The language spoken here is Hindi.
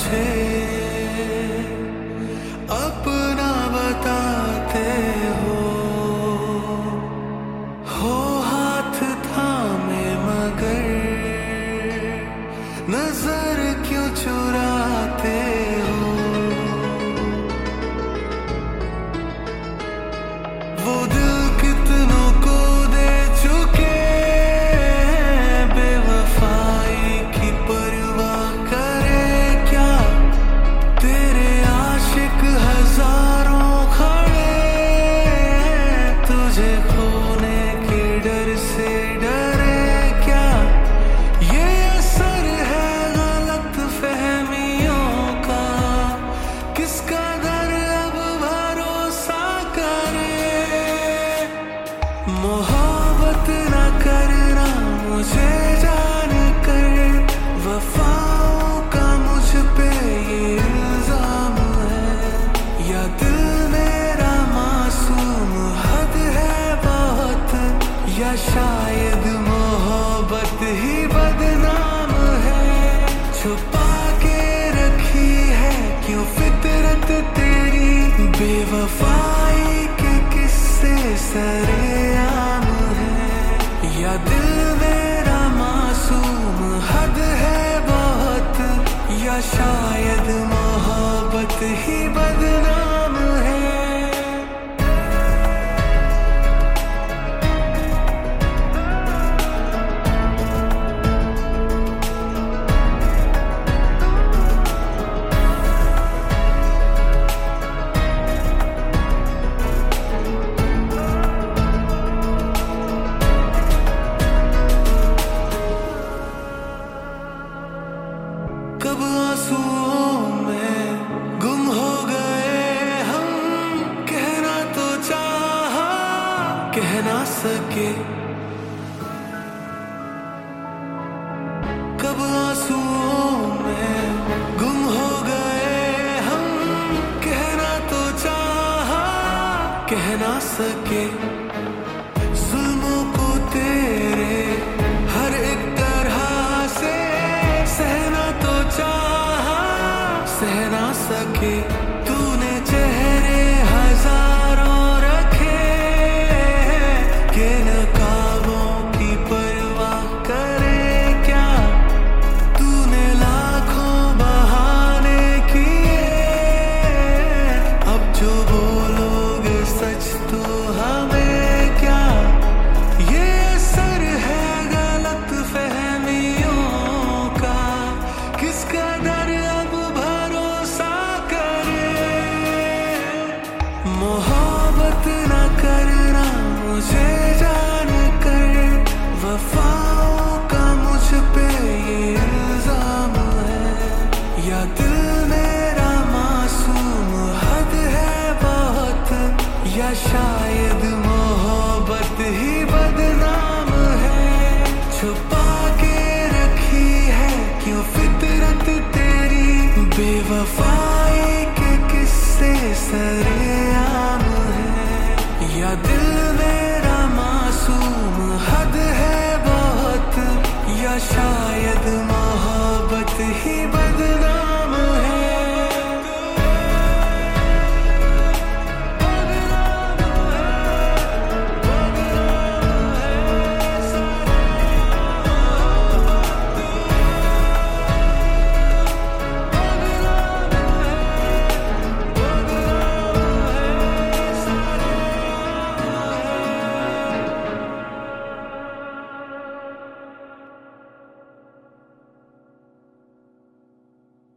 Tuesday. मुझे जान कर वफाओं का मुझ पे ये इल्ज़ाम है। या दिल मेरा मासूम हद है बहुत या शायद मोहब्बत ही बदनाम है। छुपा के रखी है क्यों फितरत तेरी? बेवफाई के किस्से सरेआम शायद मोहब्बत ही कह ना सके। कब आंसुओं में गुम हो गए हम? कहना तो चाहा, कह ना सके। को तेरे हर एक तरह से सहना तो चाहा, सह ना सके। तूने न करना, मुझे जान कर का मुझ है। या मेरा मासूम बहुत, या शायद मोहब्बत ही बदनाम है। छुपा के रखी है क्यों फितरत तेरी? के किस्से सरेआम है या